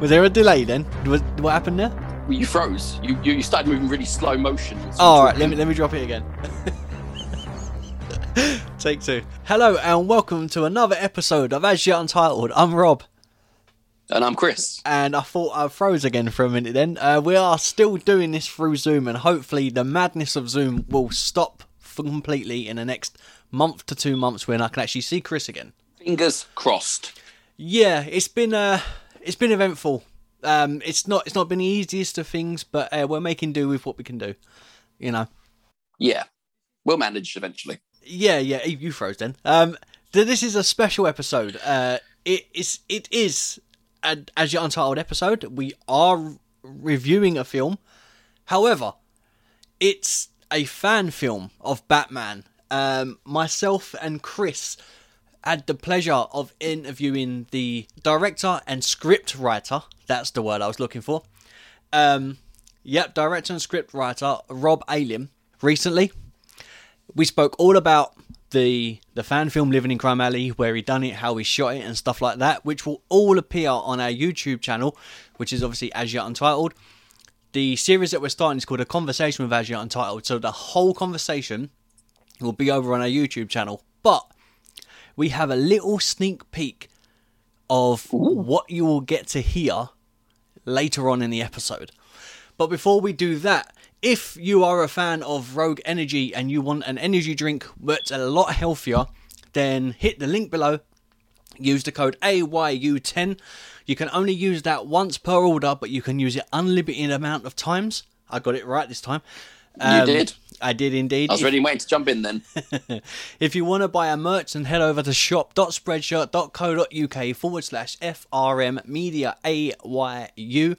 Was there a delay then? Was, what happened there? Well, you froze. You, you you started moving really slow motion. Oh, all right, let me let me drop it again. Take two. Hello and welcome to another episode of As Yet Untitled. I'm Rob, And I'm Chris. and I thought I froze again for a minute. Then uh, we are still doing this through Zoom, and hopefully the madness of Zoom will stop completely in the next month to two months when I can actually see Chris again. Fingers crossed. Yeah, it's been uh, it's been eventful. Um, it's not it's not been the easiest of things, but uh, we're making do with what we can do. You know. Yeah, we'll manage eventually. Yeah, yeah, you froze then. Um, th- this is a special episode. Uh, it is it is a, As Yet Untitled episode. We are reviewing a film. However, it's a fan film of Batman. Um, myself and Chris had the pleasure of interviewing the director and script writer. That's the word I was looking for. Um, yep, director and script writer Rob Alim recently we spoke all about the the fan film Living in Crime Alley, where he done it, how he shot it, and stuff like that, which will all appear on our YouTube channel, which is obviously As Yet Untitled. The series that we're starting is called A Conversation with As Yet Untitled, so the whole conversation will be over on our YouTube channel. But we have a little sneak peek of what you will get to hear later on in the episode. But before we do that, if you are a fan of Rogue Energy and you want an energy drink that's a lot healthier, then hit the link below. Use the code AYU10. You can only use that once per order, but you can use it unlimited amount of times. I got it right this time. Um, You did. I did indeed. I was ready waiting to jump in then. if you want to buy our merch, then head over to shop.spreadshirt.co.uk forward slash FRM Media AYU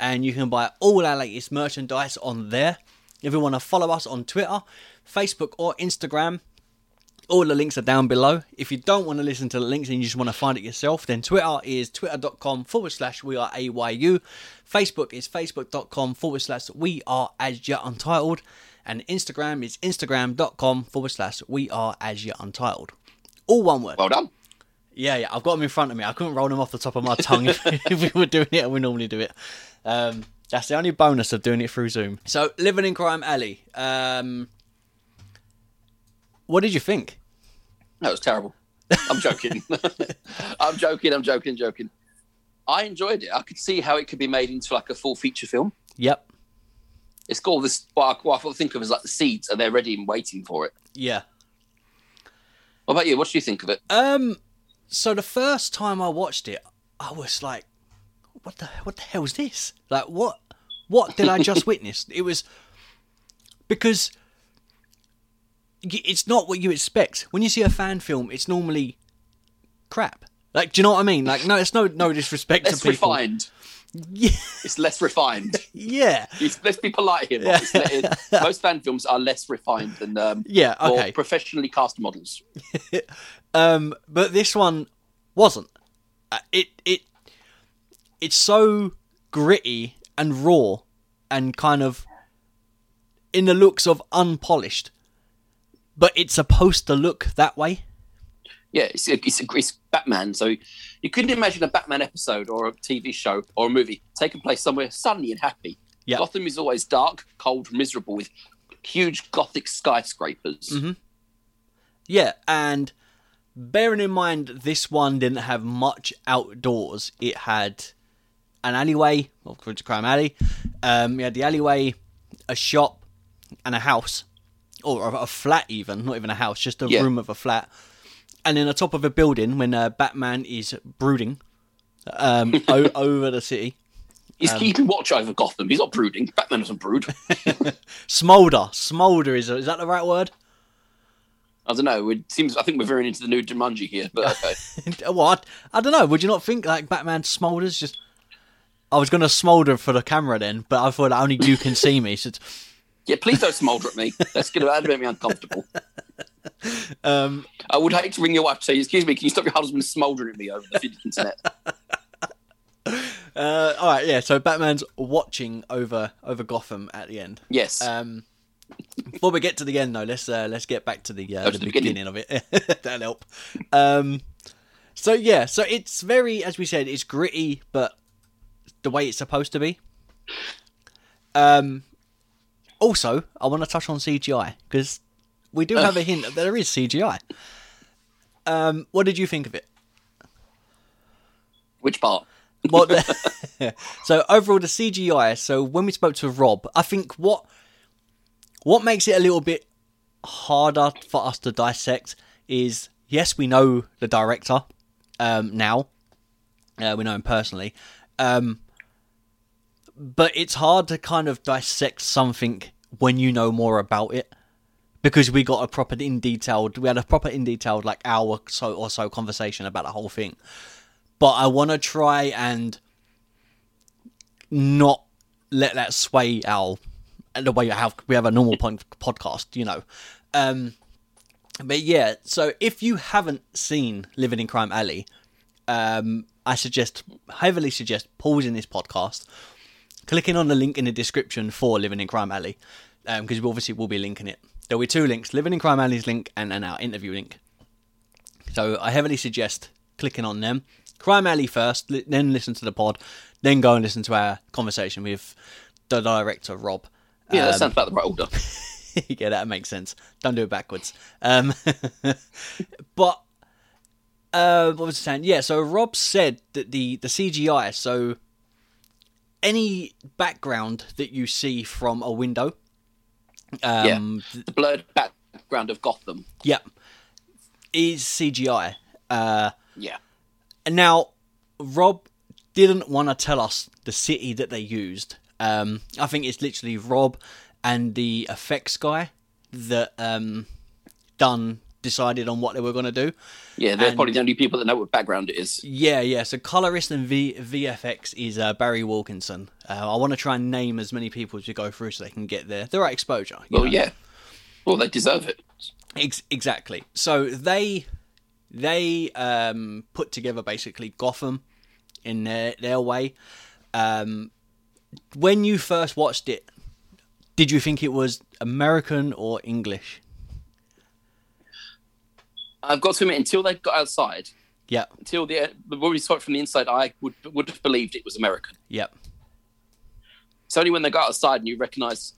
and you can buy all our latest merchandise on there. If you want to follow us on Twitter, Facebook, or Instagram, all the links are down below. If you don't want to listen to the links and you just want to find it yourself, then Twitter is twitter.com forward slash we are AYU. Facebook is facebook.com forward slash we are as yet untitled. And Instagram is instagram.com forward slash we are as yet untitled. All one word. Well done. Yeah, yeah, I've got them in front of me. I couldn't roll them off the top of my tongue if, if we were doing it and we normally do it. Um, that's the only bonus of doing it through Zoom. So, Living in Crime Alley. Um, what did you think? That was terrible. I'm joking. I'm joking. I'm joking. Joking. I enjoyed it. I could see how it could be made into like a full feature film. Yep. It's got all this. What I, what I think of as like the seeds, and they're ready and waiting for it. Yeah. What about you? What do you think of it? Um. So the first time I watched it, I was like, "What the what the hell is this? Like, what what did I just witness?" It was because it's not what you expect when you see a fan film. It's normally crap. Like, do you know what I mean? Like, no, it's no no disrespect to people. refined. Yeah, It's less refined. yeah, It's- let's be polite here. Bob. It's le- it- most fan films are less refined than um, yeah. more Okay. professionally cast models. Um, but this one wasn't. Uh, It it it's so gritty and raw and kind of in the looks of unpolished. But it's supposed to look that way. Yeah, it's, it's, it's Batman. So you couldn't imagine a Batman episode or a TV show or a movie taking place somewhere sunny and happy. Yeah. Gotham is always dark, cold, miserable with huge gothic skyscrapers. Mm-hmm. Yeah, and bearing in mind this one didn't have much outdoors. It had an alleyway, of course, Crime Alley. Um, you had the alleyway, a shop, and a house, or a, a flat even, not even a house, just a Yeah. room of a flat. And then on top of a building, when uh, Batman is brooding um, o- over the city, He's keeping watch over Gotham. He's not brooding. Batman doesn't brood. smolder, smolder is is that the right word? I don't know. It seems. I think we're veering into the new Jumanji here, but okay. what? I don't know. Would you not think like Batman smolders? Just I was going to smolder for the camera then, but I thought only you can see me. So yeah, please don't smolder at me. That's going to make me uncomfortable. um, I would hate to ring your wife to say, "Excuse me, can you stop your husband smouldering me over the internet?" uh, all right, yeah. So Batman's watching over over Gotham at the end. Yes. Um, before we get to the end, though, let's uh, let's get back to the uh, the, the beginning. beginning. of it. That'll help. Um, so yeah, so it's very, as we said, it's gritty, but the way it's supposed to be. Um, also, I want to touch on CGI because we do have a hint that there is CGI. Um, what did you think of it? Which part? Well, the, so overall, the CGI. So when we spoke to Rob, I think what what makes it a little bit harder for us to dissect is yes, we know the director um, now. Uh, we know him personally, um, but it's hard to kind of dissect something when you know more about it because we got a proper in detailed we had a proper in detailed like hour so or so conversation about the whole thing. But i want to try and not let that sway our the way have we have a normal pod- podcast you know. Um but yeah so if you haven't seen living in crime alley um i suggest heavily suggest pausing this podcast clicking on the link in the description for living in crime alley because um, we obviously will be linking it there'll be two links living in crime alley's link and, and our interview link so i heavily suggest clicking on them crime alley first li- then listen to the pod then go and listen to our conversation with the director rob Yeah, that Um, sounds about the right order. yeah, that makes sense. Don't do it backwards. Um, but uh, what was I saying? Yeah, so Rob said that the the CGI, so any background that you see from a window, um, th- The blurred background of Gotham. yeah, is CGI. Uh, Yeah. now Rob didn't want to tell us the city that they used. Um, I think it's literally Rob and the effects guy that um, done decided on what they were going to do. Yeah, they're And- probably the only people that know what background it is. Yeah, yeah. So colorist and v- VFX is uh, Barry Wilkinson. Uh, I want to try and name as many people as we go through so they can get their the right exposure. Well, know? yeah. Well, they deserve it. Ex- exactly. So they they um, put together basically Gotham in their their way. Um, when you first watched it, did you think it was American or English? I've got to admit, until they got outside, yeah, until the when we saw it from the inside, I would would have believed it was American. yep, It's only when they got outside and you recognise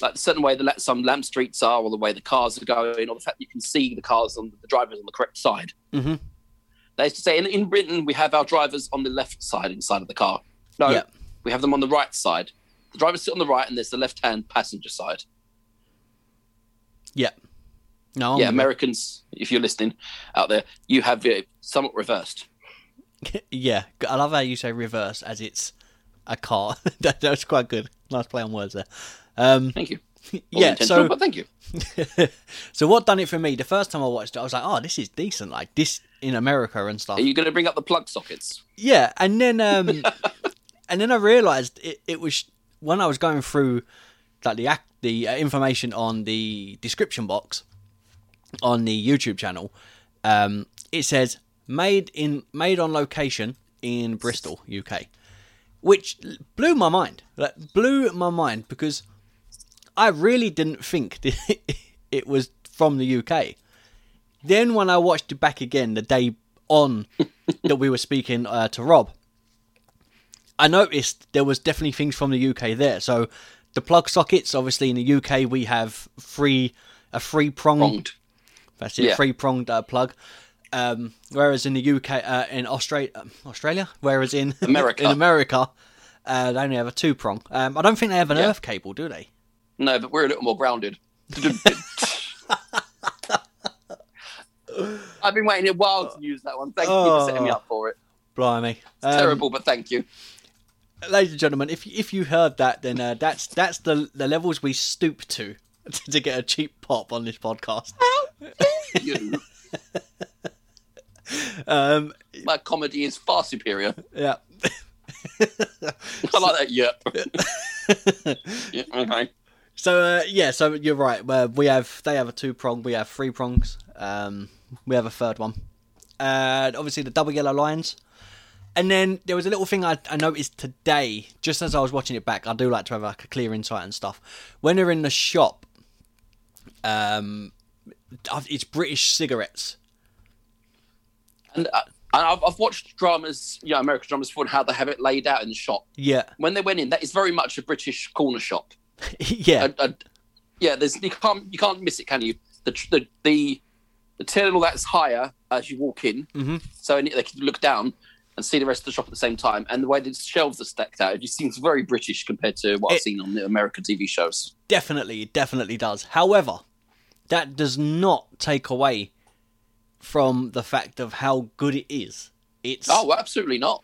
like the certain way the some lamp streets are, or the way the cars are going, or the fact that you can see the cars on the drivers on the correct side. Mhm. They used to say in, in Britain we have our drivers on the left side inside of the car. No, Yeah. we have them on the right side. The drivers sit on the right, and there's the left-hand passenger side. yep. No, I'm yeah, Americans, if you're listening out there, you have it somewhat reversed. yeah. I love how you say reverse as it's a car. that, was quite good. Nice play on words there. Um, Thank you. Wasn't yeah. So but thank you. so what done it for me? The first time I watched it, I was like, "Oh, this is decent." Like this in America and stuff. Are you going to bring up the plug sockets? Yeah, and then um, and then I realised it, it was when I was going through like the act, the uh, information on the description box on the YouTube channel. Um, it says made in made on location in Bristol, UK, which blew my mind. Like, blew my mind because I really didn't think that it was from the UK. Then when I watched it back again the day on that we were speaking uh, to Rob, I noticed there was definitely things from the UK there. So the plug sockets, obviously in the UK we have free a free prong. That's it, Yeah. free pronged uh, plug. Um, whereas in the UK, uh, in Australia, Australia, whereas in America. in America, uh, they only have a two prong. Um, I don't think they have an Yeah. earth cable, do they? No, but we're a little more grounded. I've been waiting a while to use that one. Thank you for setting me up for it. Blimey, Um, Terrible, but thank you. ladies and gentlemen. If if you heard that, then uh, that's that's the the levels we stoop to to get a cheap pop on this podcast. You. Um, My comedy is far superior. yeah. I like that. Yep. yeah okay. So uh, yeah, so you're right. Uh, we have they have a two prong, we have three prongs. Um, we have a third one. Uh, obviously the double yellow lines. And then there was a little thing I, I noticed today, just as I was watching it back. I do like to have like a clear insight and stuff. When they're in the shop, um, it's British cigarettes. And uh, And I've, I've watched dramas, you know, American dramas before, and how they have it laid out in the shop. Yeah, When they went in, that is very much a British corner shop. yeah, A- a- yeah, there's you can't you can't miss it, can you? The the the, the terminal that's higher as you walk in, Mhm. so they can look down and see the rest of the shop at the same time. And the way the shelves are stacked out, it just seems very British compared to what I've seen on the American TV shows. definitely, it definitely does. However, that does not take away from the fact of how good it is. It's Oh, absolutely not.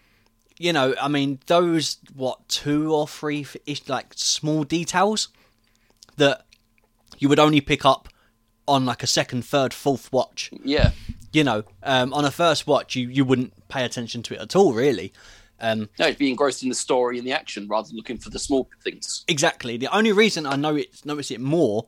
you know, I mean, those what two or three like small details that you would only pick up on like a second, third, fourth watch. Yeah, You know, um, on a first watch, you you wouldn't pay attention to it at all, really. Um, no, it'd be engrossed in the story and the action rather than looking for the small things. exactly. The only reason I know it notice it more,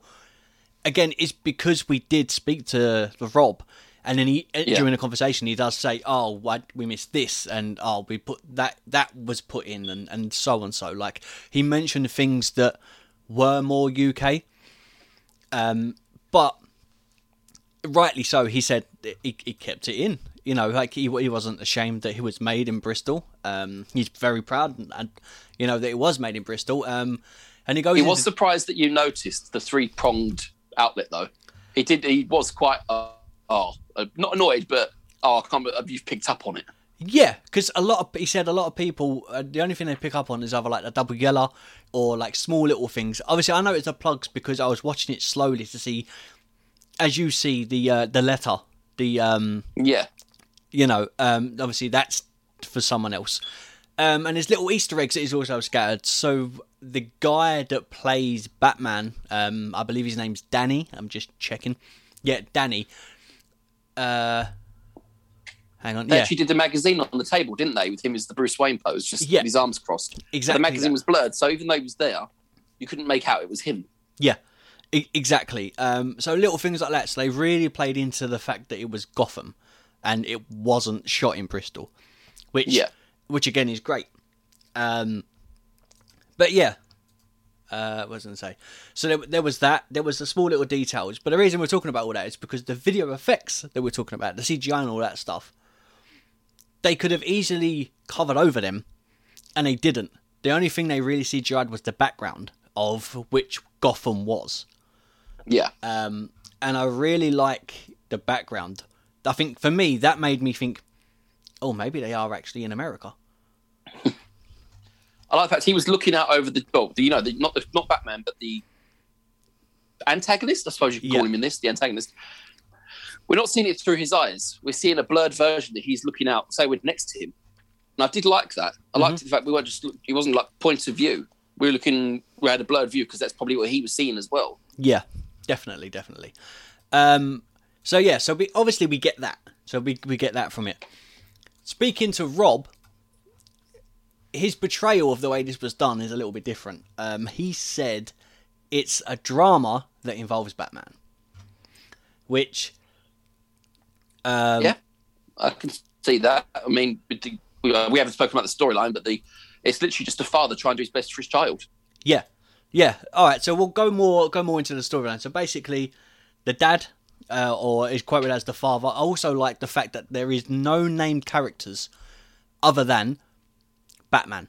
again, it's because we did speak to Rob. And then he Yeah. during the conversation he does say, "Oh, why we missed this?" and "Oh, we put that that was put in," and and so and so. Like he mentioned things that were more UK, um, but rightly so. He said he, he kept it in. You know, like he he wasn't ashamed that he was made in Bristol. Um, he's very proud, and, and you know that it was made in Bristol. Um, and he goes. He into- was surprised that you noticed the three pronged outlet, though. He did. He was quite, uh, oh, uh, not annoyed, but oh, I can't. You've picked up on it. Yeah, because a lot of he said a lot of people uh, the only thing they pick up on is either like the double yellow or like small little things. Obviously, I know it's the plugs because I was watching it slowly to see, as you see the uh, the letter, the um Yeah, you know um obviously that's for someone else, um and there's little Easter eggs that is also scattered. So the guy that plays Batman, um I believe his name's Danny. I'm just checking. Yeah, Danny. Uh, hang on. they Yeah, actually did the magazine on the table, didn't they? With him as the Bruce Wayne pose, just Yeah. with his arms crossed. exactly. the magazine that. was blurred, so even though he was there, you couldn't make out it was him. Yeah, exactly. Um, so little things like that. So they really played into the fact that it was Gotham, and it wasn't shot in Bristol, which Yeah. which again is great. Um, but yeah, uh, what was I going to say? So there, there was that. There was the small little details. But the reason we're talking about all that is because the video effects that we're talking about, the CGI and all that stuff, they could have easily covered over them, and they didn't. The only thing they really CGI'd was the background of which Gotham was. Yeah, Um, and I really like the background. I think for me, that made me think, oh, maybe they are actually in America. I like the fact he was looking out over the, well, the, you know, the, not the, not Batman, but the antagonist. I suppose you could call him in this, the antagonist. We're not seeing it through his eyes. We're seeing a blurred version that he's looking out. Say we're next to him, and I did like that. I Mm-hmm. liked the fact we weren't just. He wasn't like point of view. We were looking. We had a blurred view because that's probably what he was seeing as well. Yeah, definitely, definitely. Um, so yeah, so we obviously we get that. So we we get that from it. Speaking to Rob, his portrayal of the way this was done is a little bit different. Um, he said it's a drama that involves Batman, which um, yeah, I can see that. I mean, the- we, uh, we haven't spoken about the storyline, but the it's literally just a father trying to do his best for his child. Yeah, yeah. All right, so we'll go more go more into the storyline. So basically, the dad, uh, or is quoted as the father. I also like the fact that there is no named characters other than Batman.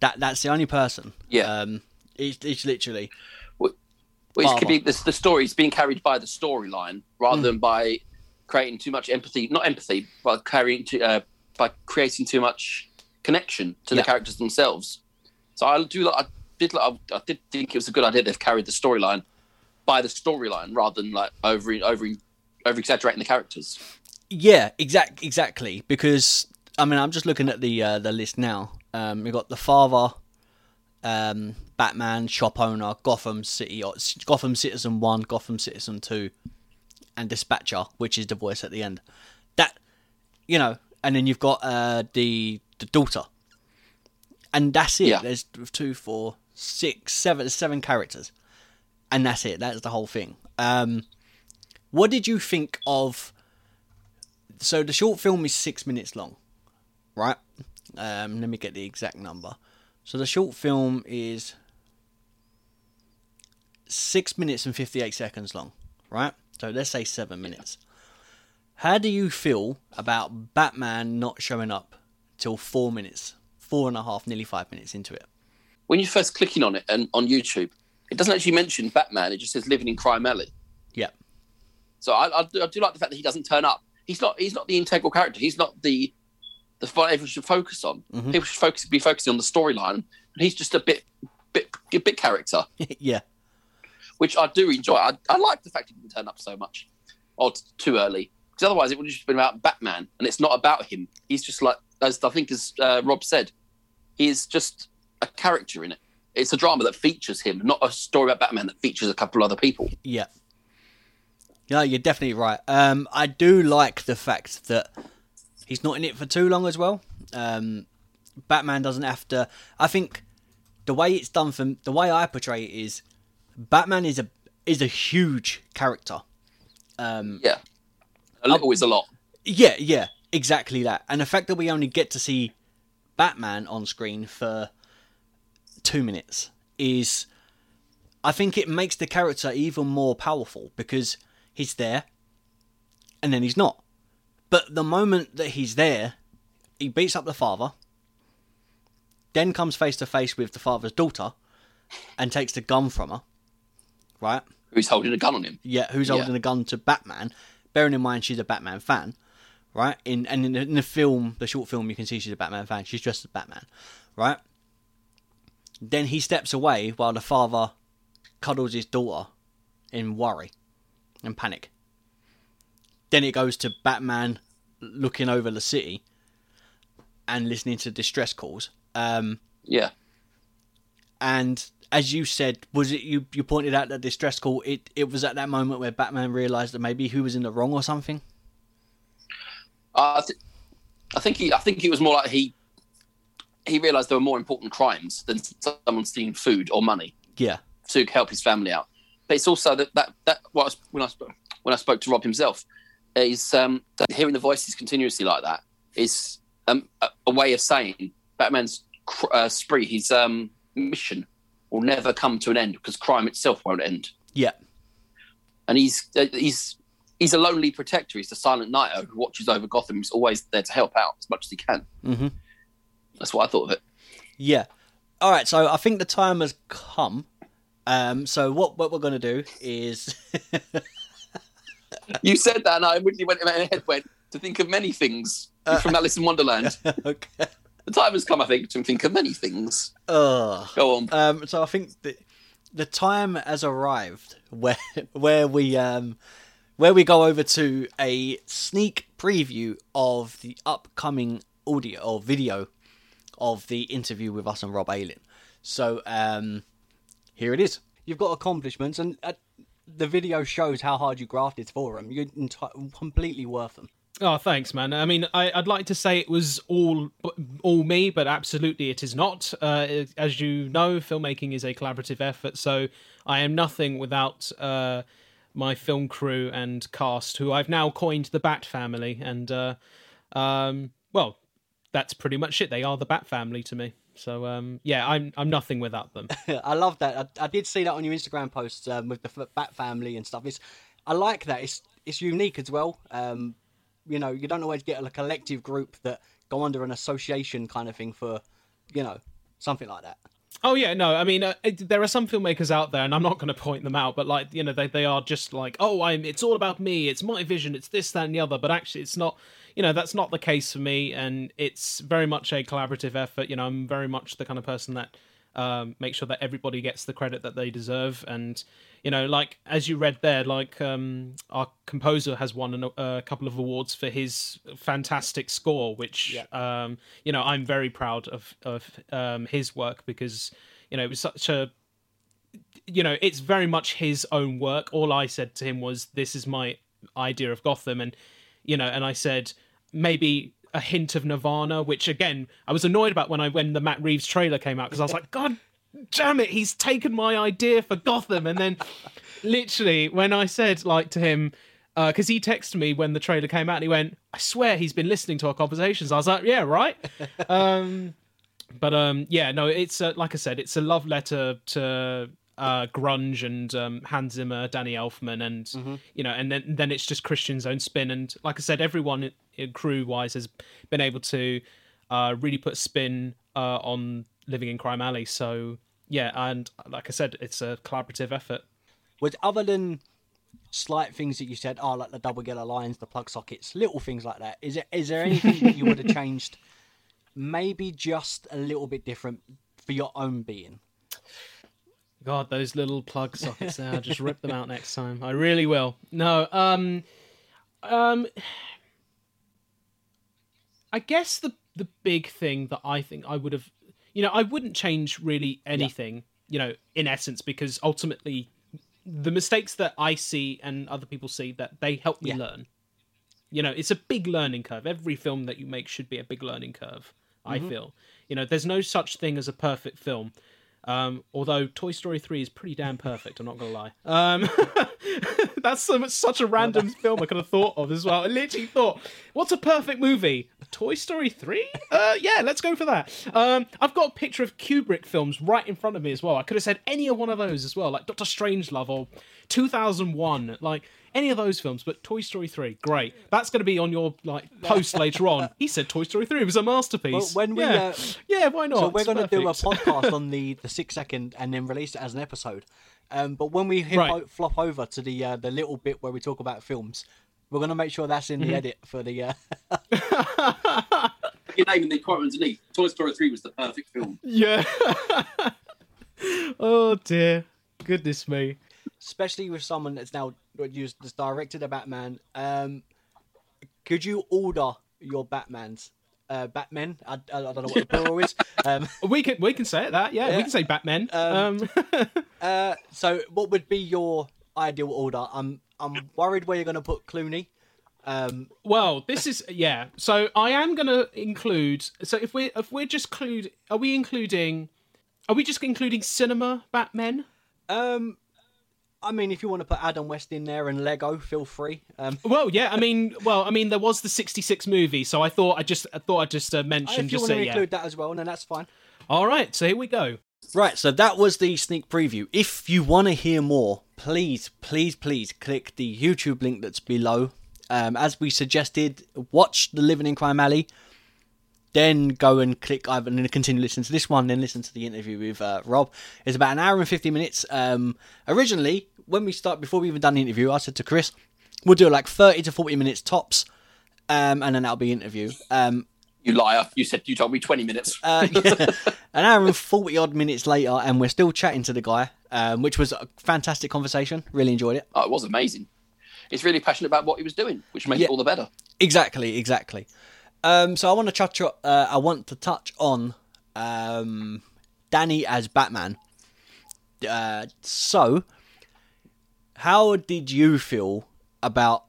That that's the only person. Yeah. Um, it's, it's literally Which could be the, the story is being carried by the storyline rather than by creating too much empathy. Not empathy, but carrying to, uh, by creating too much connection to Yeah. the characters themselves. So I do. like- I did. like- I did think it was a good idea. They've carried the storyline by the storyline rather than like over over over exaggerating the characters. yeah, exact exactly because I mean I'm just looking at the uh, the list now. Um, we've got the father, um, Batman, shop owner, Gotham City, Gotham Citizen One, Gotham Citizen Two, and Dispatcher, which is the voice at the end. That you know, and then you've got uh, the the daughter, and that's it. Yeah. There's two, four, six, seven, seven characters, and that's it. That's the whole thing. Um, what did you think of? So the short film is six minutes long, right? Um, let me get the exact number. So the short film is six minutes and fifty-eight seconds long, right? So let's say seven minutes. How do you feel about Batman not showing up till four minutes, four and a half, nearly five minutes into it? When you're first clicking on it and on YouTube, it doesn't actually mention Batman. It just says living in Crime Alley. Yeah. So I, I, do, I do like the fact that he doesn't turn up. He's not. He's not the integral character. He's not the the what everyone should focus on. Mhm. People should focus be focusing on the storyline. And he's just a bit bit a bit character, yeah. which I do enjoy. I, I like the fact he didn't turn up so much or t- too early. Because otherwise, it would have just been about Batman, and it's not about him. He's just like as I think as uh, Rob said, he's just a character in it. It's a drama that features him, not a story about Batman that features a couple other people. Yeah. Yeah, you're definitely right. Um, I do like the fact that he's not in it for too long as well. Um, Batman doesn't have to. I think the way it's done from the way I portray it is, Batman is a is a huge character. Um, Yeah, a little is a lot. yeah, yeah, exactly that. And the fact that we only get to see Batman on screen for two minutes is, I think it makes the character even more powerful because he's there and then he's not. But the moment that he's there, he beats up the father, then comes face to face with the father's daughter and takes the gun from her, right? Who's holding a gun on him? Yeah, who's Yeah. holding a gun to Batman. Bearing in mind she's a Batman fan, right? In and in the, in the film, the short film, you can see she's a Batman fan. She's dressed as Batman, right? Then he steps away while the father cuddles his daughter in worry and panic. Then it goes to Batman looking over the city and listening to distress calls. Um, Yeah, and as you said, was it you? You pointed out that distress call. It it was at that moment where Batman realised that maybe he was in the wrong or something. I, th- I think he. I think it was more like he. He realised there were more important crimes than someone stealing food or money Yeah, to help his family out. But it's also that that that what I was, when I spoke when I spoke to Rob himself is um, hearing the voices continuously like that is um, a, a way of saying Batman's cr- uh, spree, his um, mission will never come to an end because crime itself won't end. yeah, and he's uh, he's he's a lonely protector. He's the silent knight who watches over Gotham. He's always there to help out as much as he can. hmm That's what I thought of it. yeah. All right, so I think the time has come. Um, so what what we're gonna do is You said that, and I immediately went in my head went to think of many things from Alice in Wonderland. okay. The time has come, I think, to think of many things. Go on. Um, so I think the the time has arrived where where we um where we go over to a sneak preview of the upcoming audio or video of the interview with us and Rob Ayling. So um here it is. You've got accomplishments and uh, the video shows how hard you grafted for them. You're enti- completely worth them. Oh, thanks, man. I mean, I, I'd like to say it was all all me, but absolutely it is not. Uh, as you know, filmmaking is a collaborative effort, so I am nothing without uh, my film crew and cast, who I've now coined the Bat Family, and uh, um, well, that's pretty much it. They are the Bat Family to me. So um, yeah, I'm I'm nothing without them. I love that. I, I did see that on your Instagram posts um, with the Bat family and stuff. It's I like that. It's it's unique as well. Um, you know, you don't always get a collective group that go under an association kind of thing for, you know, something like that. Oh yeah, no, I mean, uh, it, there are some filmmakers out there, and I'm not going to point them out, but like you know, they they are just like, oh, I'm. It's all about me. It's my vision. It's this, that, and the other. But actually, it's not. You know, that's not the case for me, and it's very much a collaborative effort. You know, I'm very much the kind of person that um, makes sure that everybody gets the credit that they deserve, and you know, like as you read there, like um, our composer has won an, a couple of awards for his fantastic score, which um, you know I'm very proud of of um, his work because you know it was such a you know it's very much his own work. All I said to him was, "This is my idea of Gotham," and you know, and I said maybe a hint of Nirvana, which again I was annoyed about when I when the Matt Reeves trailer came out because I was like, God damn it, he's taken my idea for Gotham, and then literally when I said like to him. Because he texted me when the trailer came out, and he went, "I swear he's been listening to our conversations." I was like, "Yeah, right." um, but um, yeah, no, it's uh, like I said, it's a love letter to uh, grunge and um, Hans Zimmer, Danny Elfman, and Mm-hmm. you know, and then then it's just Christian's own spin. And like I said, everyone crew wise has been able to uh, really put a spin uh, on Living in Crime Alley. So yeah, and like I said, it's a collaborative effort. Was other than slight things that you said, oh, like the double yellow lines, the plug sockets, little things like that. Is it? Is there anything that you would have changed? Maybe just a little bit different for your own being. God, those little plug sockets there. I'll just rip them out next time. I really will. No, um um I guess the the big thing that I think I would have you know, I wouldn't change really anything, you know, in essence, because ultimately the mistakes that I see and other people see that they help me Yeah. learn. You know, it's a big learning curve. Every film that you make should be a big learning curve, I feel. You know, there's no such thing as a perfect film. Um, although Toy Story 3 is pretty damn perfect, I'm not going to lie. Um, that's so much, such a random film I could have thought of as well. I literally thought, what's a perfect movie? Toy Story 3? Uh, yeah, let's go for that. Um, I've got a picture of Kubrick films right in front of me as well. I could have said any of one of those as well, like Doctor Strangelove or 2001, like any of those films, but Toy Story 3, great. That's going to be on your like post later on. He said Toy Story 3 was a masterpiece. Well, when we, yeah. uh, yeah, why not? So we're going to do a podcast on the the six second and then release it as an episode. Um, but when we hit Right. o- flop over to the uh, the little bit where we talk about films, we're going to make sure that's in the edit for the. Uh... Your name in the quote underneath. Toy Story 3 was the perfect film. Yeah. oh dear. Goodness me. Especially with someone that's now used that's directed a Batman. Um, could you order your Batman's uh, Batman? I, I don't know what the plural is. Um, We can we can say it that, yeah. Yeah. We can say Batman. Um, uh, so, what would be your ideal order? I'm I'm worried where you're going to put Clooney. Um, well, this is yeah. So I am gonna include so if we if we're just include are we including are we just including cinema Batman? um, I mean, if you want to put Adam West in there and Lego, feel free. Um, Well, yeah, I mean, well, I mean, there was the '66 movie, so I thought I just I thought I'd just uh, mention, if you just want to say yeah. include that as well, then that's fine. All right, so here we go. Right, so that was the sneak preview. If you want to hear more, please, please, please click the YouTube link that's below. Um, as we suggested, watch the Living in Crime Alley, then go and click either and continue listening to this one, then listen to the interview with uh, Rob. It's about an hour and fifty minutes. Um, originally, when we start, before we even done the interview, I said to Chris, we'll do like thirty to forty minutes tops, um, and then that'll be interview. Um, You liar. You said you told me 20 minutes. uh, an hour and 40 odd minutes later, and we're still chatting to the guy, um, which was a fantastic conversation. Really enjoyed it. Oh, it was amazing. He's really passionate about what he was doing, which makes Yeah. it all the better. Exactly, exactly. Um, so I want to touch. Uh, I want to touch on um, Danny as Batman. Uh, so, how did you feel about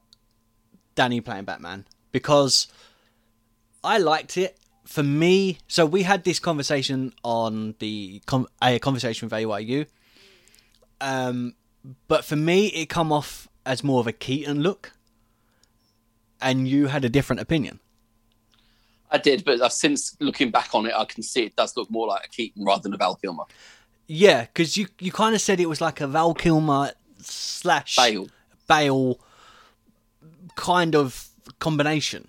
Danny playing Batman? Because I liked it. For me, so we had this conversation on the a conversation with AYU. Um, but for me, it come off as more of a Keaton look, and you had a different opinion. I did, but uh, since looking back on it, I can see it does look more like a Keaton rather than a Val Kilmer. Yeah, because you you kind of said it was like a Val Kilmer slash Bale. Bale kind of combination.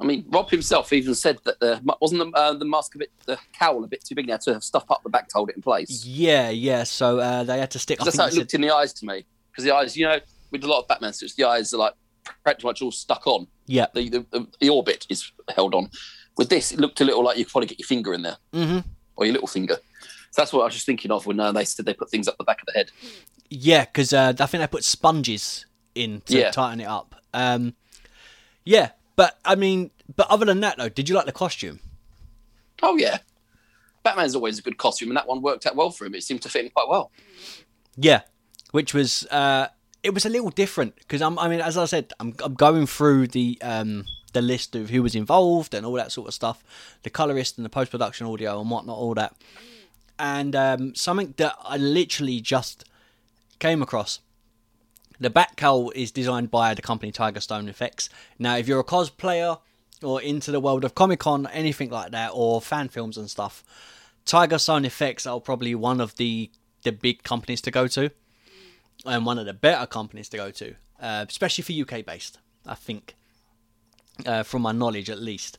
I mean, Rob himself even said that the wasn't the, uh, the mask a bit, the cowl a bit too big. Had to stuff up the back to hold it in place. Yeah, yeah. So uh, they had to stick. That's how it said- looked in the eyes to me. Because the eyes, you know, with a lot of Batman suits, the eyes are like pretty much all stuck on. yeah. The, the, the orbit is held on. With this, it looked a little like you could probably get your finger in there hmm or your little finger. So that's what I was just thinking of when uh, they said they put things up the back of the head. Yeah, because uh, I think they put sponges in to Yeah. tighten it up. Um, yeah, but I mean, but other than that, though, did you like the costume? Oh yeah, Batman's always a good costume, and that one worked out well for him. It seemed to fit him quite well. Yeah, which was uh, it was a little different because I'm. I mean, as I said, I'm, I'm going through the um, the list of who was involved and all that sort of stuff, the colorist and the post production audio and whatnot, all that, and um, something that I literally just came across. The Batcowl is designed by the company Tiger Stone Effects. Now, if you're a cosplayer or into the world of Comic Con, anything like that, or fan films and stuff, Tiger Stone Effects are probably one of the the big companies to go to, and one of the better companies to go to, uh, especially for UK based. I think, uh, from my knowledge at least.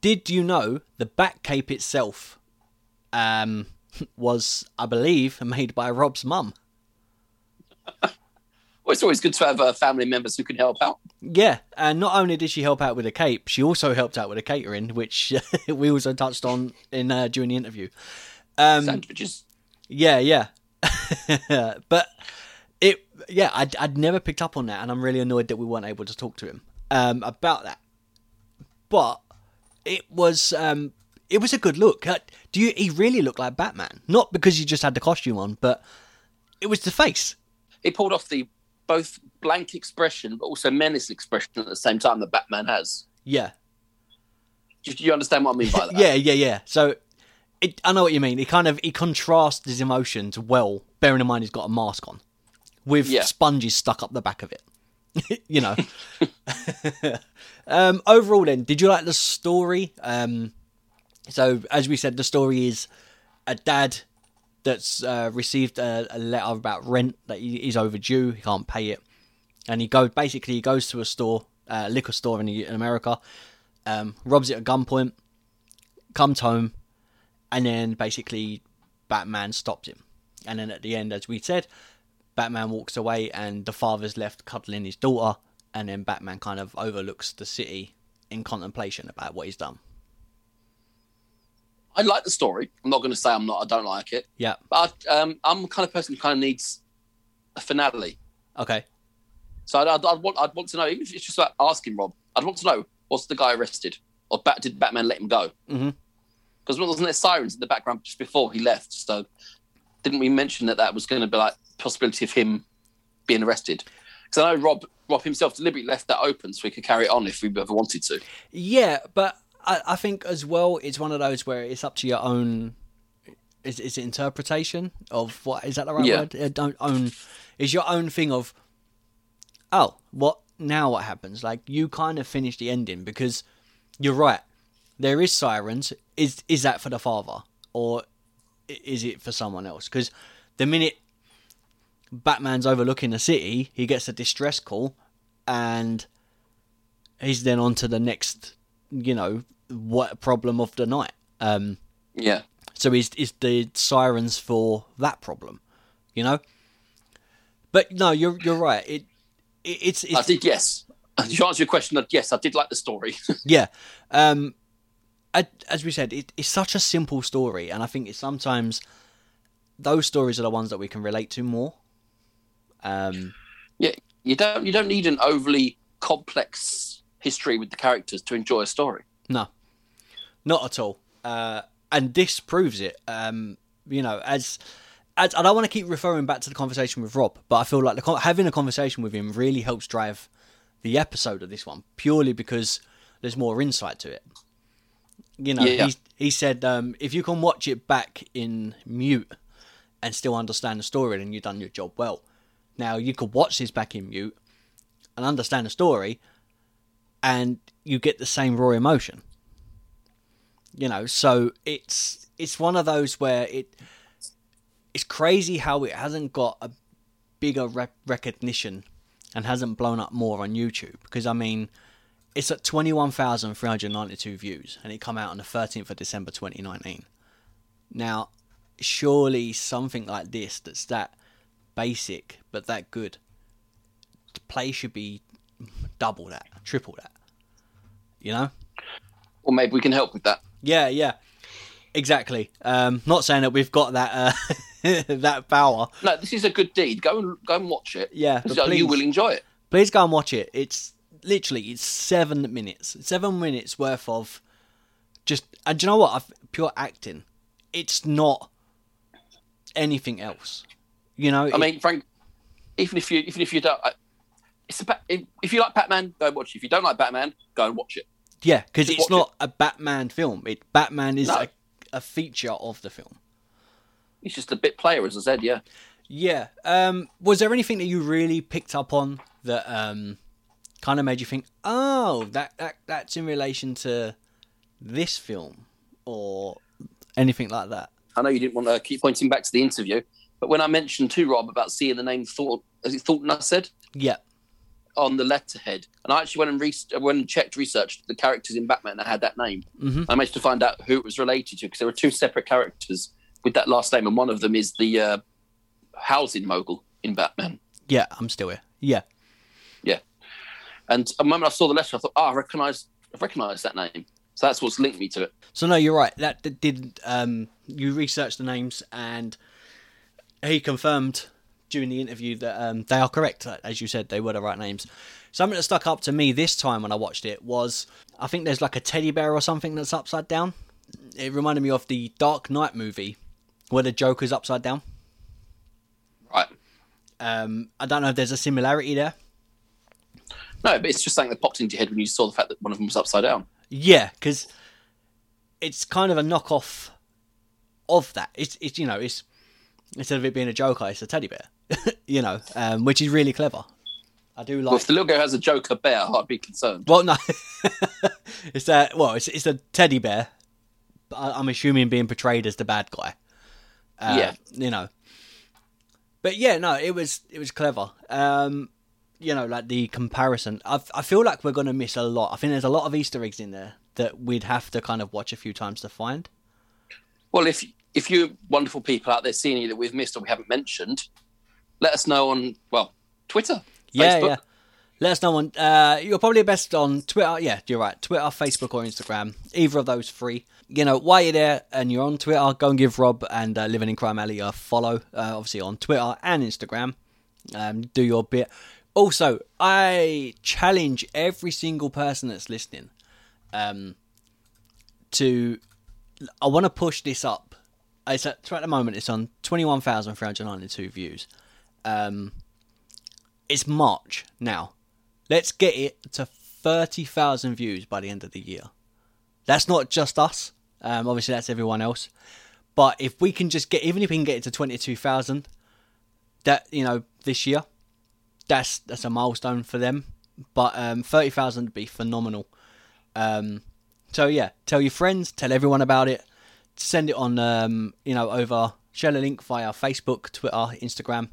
Did you know the back Batcape itself um, was, I believe, made by Rob's mum? Well, it's always good to have uh, family members who can help out. Yeah, and not only did she help out with a cape, she also helped out with the catering, which we also touched on in uh, during the interview. Um, Sandwiches. yeah, yeah, but it, yeah, I'd, I'd never picked up on that, and I'm really annoyed that we weren't able to talk to him um, about that. But it was, um, it was a good look. Uh, Do you? He really looked like Batman, not because he just had the costume on, but it was the face. He pulled off the both blank expression but also menace expression at the same time that Batman has. Yeah, Do you, do you understand what I mean by that? yeah, yeah, yeah. So it, I know what you mean. He kind of he contrasts his emotions well, bearing in mind he's got a mask on with Yeah. sponges stuck up the back of it. you know. um, overall, then, did you like the story? Um, so as we said, the story is a dad that's uh, received a, a letter about rent that he, he's overdue. He can't pay it, and he goes basically he goes to a store, uh, liquor store in, in America, um, robs it at gunpoint, comes home, and then basically Batman stops him. And then at the end, as we said, Batman walks away, and the father's left cuddling his daughter, and then Batman kind of overlooks the city in contemplation about what he's done. I like the story. I'm not going to say I'm not. I don't like it, Yeah. but um, I'm the kind of person who kind of needs a finale. Okay. So I'd, I'd, I'd want I'd want to know, even if it's just about asking Rob, I'd want to know was the guy arrested or Bat, did Batman let him go? Mhm. Because wasn't there sirens in the background just before he left? So didn't we mention that that was going to be like possibility of him being arrested? Because I know Rob Rob himself deliberately left that open so we could carry it on if we ever wanted to. Yeah, but I, I think as well, it's one of those where it's up to your own. Is, is it interpretation of what is that the right Yeah. word? Don't own is your own thing of. Oh, what now? What happens? Like you kind of finish the ending because you're right. There is sirens. Is is that for the father or is it for someone else? Because the minute Batman's overlooking the city, he gets a distress call, and he's then on to the next, you know, what problem of the night. Um, Yeah. so is is the sirens for that problem, you know? But no, you're you're right. It, it it's I it's did yes. To answer your question, that yes, I did like the story. yeah. Um, a- as we said, it, it's such a simple story, and I think it's sometimes those stories are the ones that we can relate to more. Um, yeah, you don't you don't need an overly complex history with the characters to enjoy a story. No, not at all. Uh, and this proves it. Um, you know, as as I don't want to keep referring back to the conversation with Rob, but I feel like the, having a conversation with him really helps drive the episode of this one purely because there's more insight to it. You know, Yeah. he he said um, if you can watch it back in mute and still understand the story, then you've done your job well. Now you could watch this back in mute and understand the story, and you get the same raw emotion. You know, so it's it's one of those where it it's crazy how it hasn't got a bigger recognition and hasn't blown up more on YouTube because I mean it's at 21,392 views and it come out on the 13th of December 2019. Now, surely something like this that's that basic but that good the play should be double that, triple that. You know? Or maybe we can help with that. Yeah, yeah. Exactly. Um, not saying that we've got that uh, that power. No, this is a good deed. Go and go and watch it. Yeah, 'Cause you will enjoy it. Please go and watch it. It's literally it's seven minutes, seven minutes worth of just. And do you know what? I've, pure acting. It's not anything else. You know. I mean, Frank, even if you even if you don't, it's about if, if you like Batman, go and watch it. If you don't like Batman, go and watch it. yeah, because it's not a Batman film. It Batman is No. a, a feature of the film. He's just a bit player, as I said. Yeah. Yeah. Um, was there anything that you really picked up on that um, kind of made you think, oh, that, that that's in relation to this film or anything like that? I know you didn't want to keep pointing back to the interview, but when I mentioned to Rob about seeing the name Thornton, as it Thornton, I said Yeah. on the letterhead, and I actually went and re- went and checked, researched the characters in Batman that had that name. hmm I managed to find out who it was related to because there were two separate characters with that last name, and one of them is the uh, housing mogul in Batman. Yeah, I'm still here. Yeah. Yeah. And the moment I saw the letter, I thought, oh, I recognise, I recognise that name. So that's what's linked me to it. So no, you're right. That, that did um, you researched the names and he confirmed during the interview that um, they are correct. As you said, they were the right names. Something that stuck up to me this time when I watched it was I think there's like a teddy bear or something that's upside down. It reminded me of the Dark Knight movie where the Joker's upside down. Right. Um, I don't know if there's a similarity there. No, but it's just something that popped into your head when you saw the fact that one of them was upside down. Yeah, because it's kind of a knockoff of that. It's it's you know it's instead of it being a joker, it's a teddy bear. you know, um, which is really clever. I do Well, like. if the little girl has a Joker bear, I'd be concerned. Well, no, it's a well, it's it's a teddy bear. But I- I'm assuming being portrayed as the bad guy. Uh, Yeah. you know. But yeah, no, it was it was clever. Um, you know, like the comparison. I I feel like we're gonna miss a lot. I think there's a lot of Easter eggs in there that we'd have to kind of watch a few times to find. Well, if if you wonderful people out there see any that we've missed or we haven't mentioned, let us know on well Twitter, Yeah, Facebook. yeah. Let us know on. Uh, you're probably best on Twitter. Yeah, you're right. Twitter, Facebook, or Instagram. Either of those three. You know, while you're there and you're on Twitter, go and give Rob and uh, Living in Crime Alley a follow. Uh, obviously on Twitter and Instagram. Um, do your bit. Also, I challenge every single person that's listening. Um, to I want to push this up. It's at, at the moment it's on twenty one thousand three hundred ninety two views. Um, it's March now. Let's get it to 30,000 views by the end of the year. That's not just us. Um, obviously, that's everyone else. But if we can just get, even if we can get it to 22,000, that, you know, this year, that's that's a milestone for them. But um, 30,000 would be phenomenal. Um, so, yeah, tell your friends, tell everyone about it. Send it on, um, you know, over, share the link via Facebook, Twitter, Instagram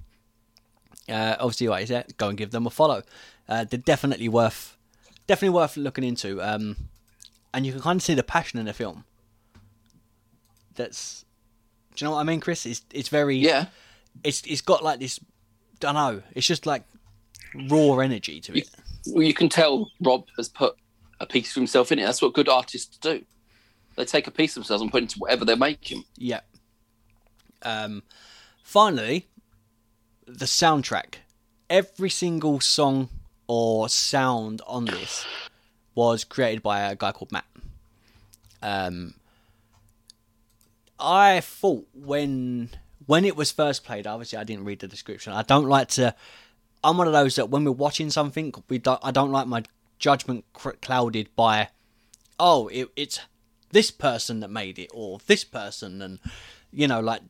uh, obviously, like I said, go and give them a follow. Uh, they're definitely worth, definitely worth looking into. Um, and you can kind of see the passion in the film. That's, do you know what I mean, Chris? It's it's very, Yeah, It's it's got like this, don't know. It's just like raw energy to it. well, you can tell Rob has put a piece of himself in it. That's what good artists do. They take a piece of themselves and put it into whatever they're making. Yeah. Um, finally, the soundtrack. Every single song or sound on this was created by a guy called Matt. Um, I thought when when it was first played, obviously I didn't read the description. I don't like to. I'm one of those that when we're watching something, we don't. I don't like my judgment clouded by, oh, it, it's this person that made it or this person, and you know, like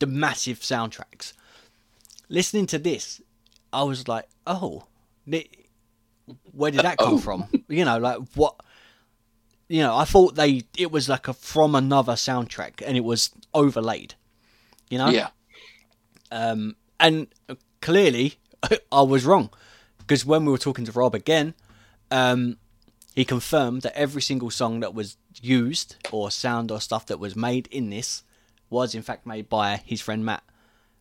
the massive soundtracks. Listening to this, I was like, oh, where did that come Oh. from? You know, like what? You know, I thought they it was like a from another soundtrack, and it was overlaid. You know, Yeah, um, and clearly I was wrong because when we were talking to Rob again, um, he confirmed that every single song that was used or sound or stuff that was made in this was in fact made by his friend Matt,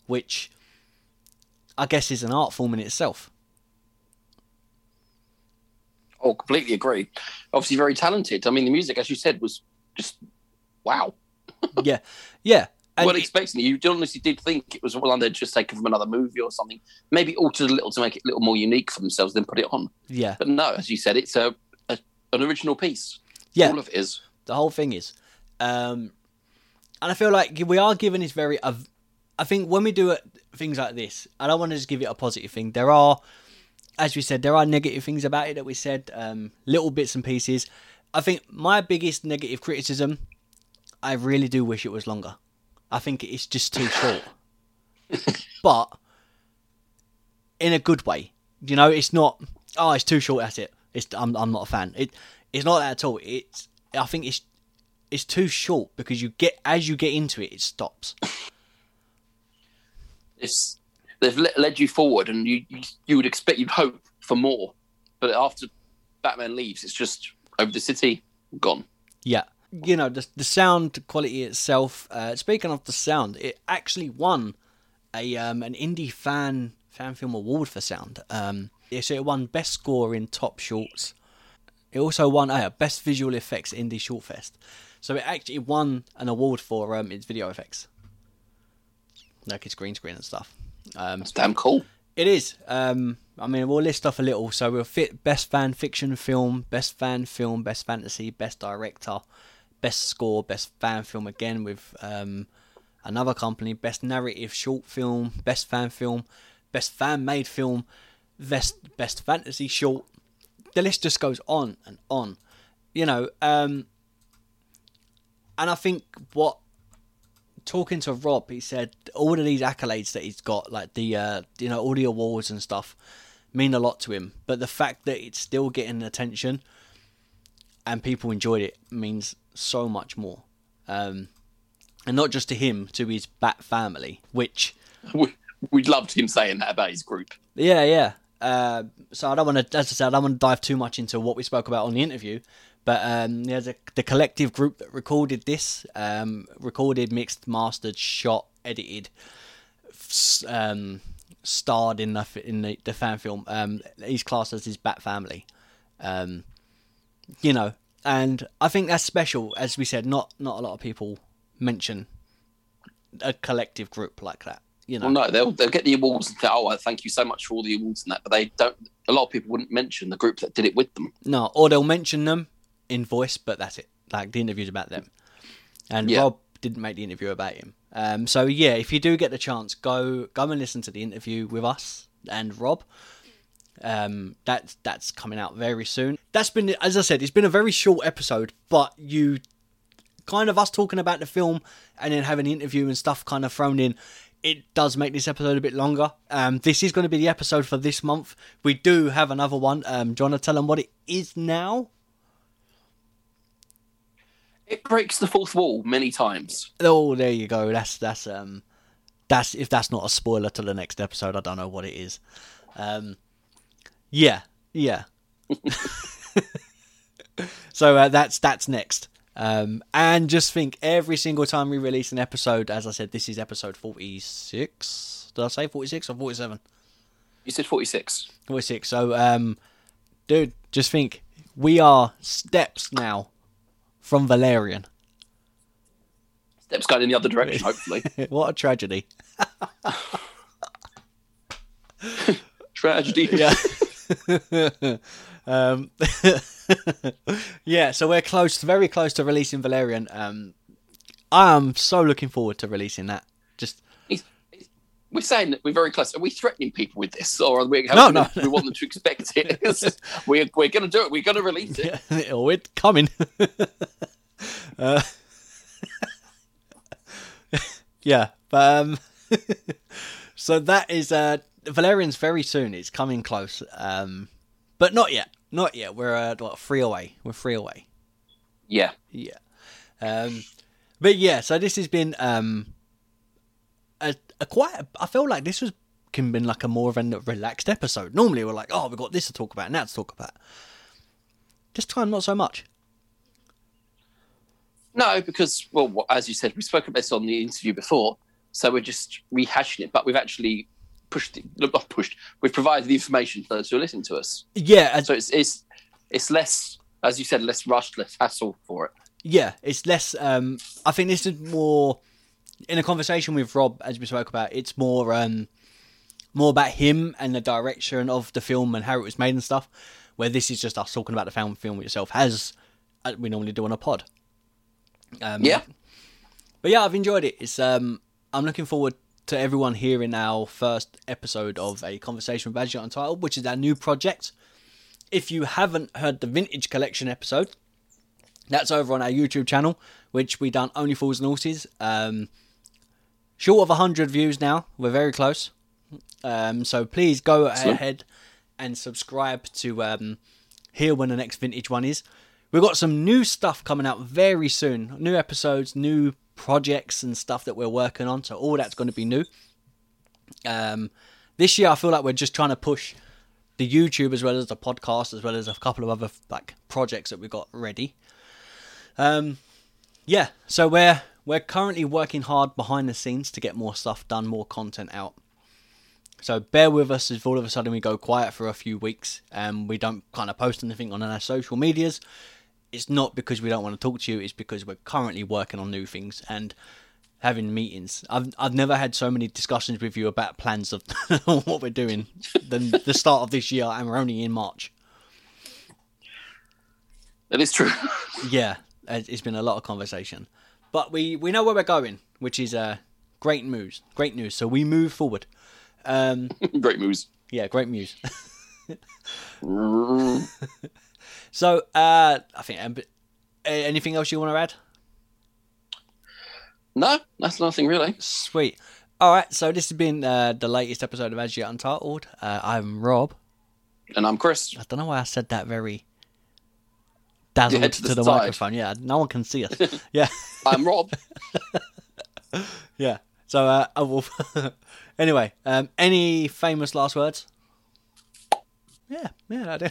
which I guess is an art form in itself. oh, completely agree. Obviously, very talented. I mean, the music, as you said, was just wow. yeah, yeah. And weren't expecting it. You honestly did think it was one they'd just taken from another movie or something. Maybe altered a little to make it a little more unique for themselves, then put it on. yeah, But no, as you said, it's a an original piece. yeah. All of it is. the whole thing is. Um, and I feel like we are given this very. Uh, I think when we do things like this, I don't want to just give it a positive thing. There are, as we said, there are negative things about it that we said, um, little bits and pieces. I think my biggest negative criticism, I really do wish it was longer. I think it's just too short. but in a good way. You know, it's not. Oh, it's too short. That's it. It's. I'm. I'm not a fan. It. It's not that at all. It's. I think it's. it's too short because you get as you get into it, it stops. It's they've led you forward, and you, you would expect you'd hope for more, but after Batman leaves, it's just over the city, gone. Yeah. You know, the, the sound quality itself, uh, speaking of the sound, it actually won a um, an indie fan fan film award for sound. Um, so it won best score in top shorts. It also won uh, best visual effects indie short fest. So it actually won an award for um, its video effects, like its green screen and stuff. Um, It's damn cool. it is. Um, I mean, we'll list off a little. So we'll fit best fan fiction film, best fan film, best fantasy, best director, best score, best fan film again with um, another company, best narrative short film, best fan film, best fan made film, best best fantasy short. The list just goes on and on. You know, um, and I think what talking to Rob, he said all of these accolades that he's got, like the uh, you know all the awards and stuff, mean a lot to him. But the fact that it's still getting attention and people enjoyed it means so much more. Um, and not just to him, to his Bat family, which We, we loved him saying that about his group. yeah, yeah. Uh, so I don't want to, as I said, I don't want to dive too much into what we spoke about on the interview. But um, yeah, the, the collective group that recorded this, um, recorded, mixed, mastered, shot, edited, um, starred in the in the, the fan film. Um, he's classed as his Bat family. Um, you know, and I think that's special. As we said, not not a lot of people mention a collective group like that. You know, Well, no, they'll they'll get the awards and say, "Oh, I thank you so much for all the awards and that," but they don't. A lot of people wouldn't mention the group that did it with them. No, or they'll mention them in voice, but that's it. Like the interview's about them. And Yeah. Rob didn't make the interview about him. Um, so yeah, if you do get the chance, go go and listen to the interview with us and Rob. Um, that's that's coming out very soon. That's been, as I said, it's been a very short episode, but you kind of us talking about the film and then having the interview and stuff kind of thrown in. It does make this episode a bit longer. Um, this is going to be the episode for this month. We do have another one. Um, do you want to tell them what it is now? It breaks the fourth wall many times. Oh, there you go. That's that's um, that's if that's not a spoiler to the next episode, I don't know what it is. Um, yeah, yeah. so uh, that's that's next. Um, and just think every single time we release an episode, as I said, this is episode forty six. Did I say forty six or forty seven? You said forty-six. 46. So, um, dude, just think we are steps now from Valerian. Steps going in the other direction, hopefully. what a tragedy. Tragedy. Yeah. um, yeah, so we're close, very close to releasing Valerian. Um, I am so looking forward to releasing that. Just He's- he's- We're saying that we're very close. Are we threatening people with this, or are we? No, no. We want them to expect it. We're we're going to do it. We're going to release it. oh, it's coming. uh, yeah, but um, so that is uh, Valerian's very soon. It's coming close, um, but not yet. Not yet. We're uh, what three away. We're three away. Yeah. Yeah. Um, but yeah, so this has been um, a, a quite. I feel like this was can been like a more of a relaxed episode. Normally we're like, oh, we've got this to talk about and that to talk about. This time, not so much. No, because well, as you said, we spoke about this on the interview before, so we're just rehashing it. But we've actually pushed, not pushed. We've provided the information for those who are listening to us. Yeah, as, So it's it's it's less, as you said, less rushed, less hassle for it. yeah, it's less. Um, I think this is more in a conversation with Rob, as we spoke about. It's more um, more about him and the direction of the film and how it was made and stuff. Where this is just us talking about the film film itself, as uh, we normally do on a pod. Um, Yeah. but yeah, I've enjoyed it. It's um, I'm looking forward to everyone here in our first episode of a conversation with As Yet Untitled, which is our new project. If you haven't heard the Vintage Collection episode, that's over on our YouTube channel, which we done only fools and horses. Um, short of hundred views now. We're very close. Um, so please go ahead and subscribe to um, hear when the next vintage one is. We've got some new stuff coming out very soon. New episodes, new projects and stuff that we're working on. So all that's going to be new. Um, this year I feel like we're just trying to push the YouTube as well as the podcast as well as a couple of other like projects that we've got ready. Um, yeah, so we're we're currently working hard behind the scenes to get more stuff done, more content out. So bear with us if all of a sudden we go quiet for a few weeks and we don't kind of post anything on our social medias. It's not because we don't want to talk to you, it's because we're currently working on new things and having meetings. I've I've never had so many discussions with you about plans of what we're doing than the start of this year and we're only in March. That is true. Yeah, it- it's been a lot of conversation. But we, we know where we're going, which is uh, great news. Great news. So we move forward. Um, Great news. yeah, great news. So uh, I think um, anything else you want to add? No, that's nothing really. Sweet. All right. So this has been uh, the latest episode of As Yet Untitled. Uh, I'm Rob. And I'm Chris. I don't know why I said that very dazzled Yeah, to, to the the microphone. Yeah, no one can see us. yeah, I'm Rob. yeah. So uh, I will. anyway, um, any famous last words? Yeah, yeah, I do.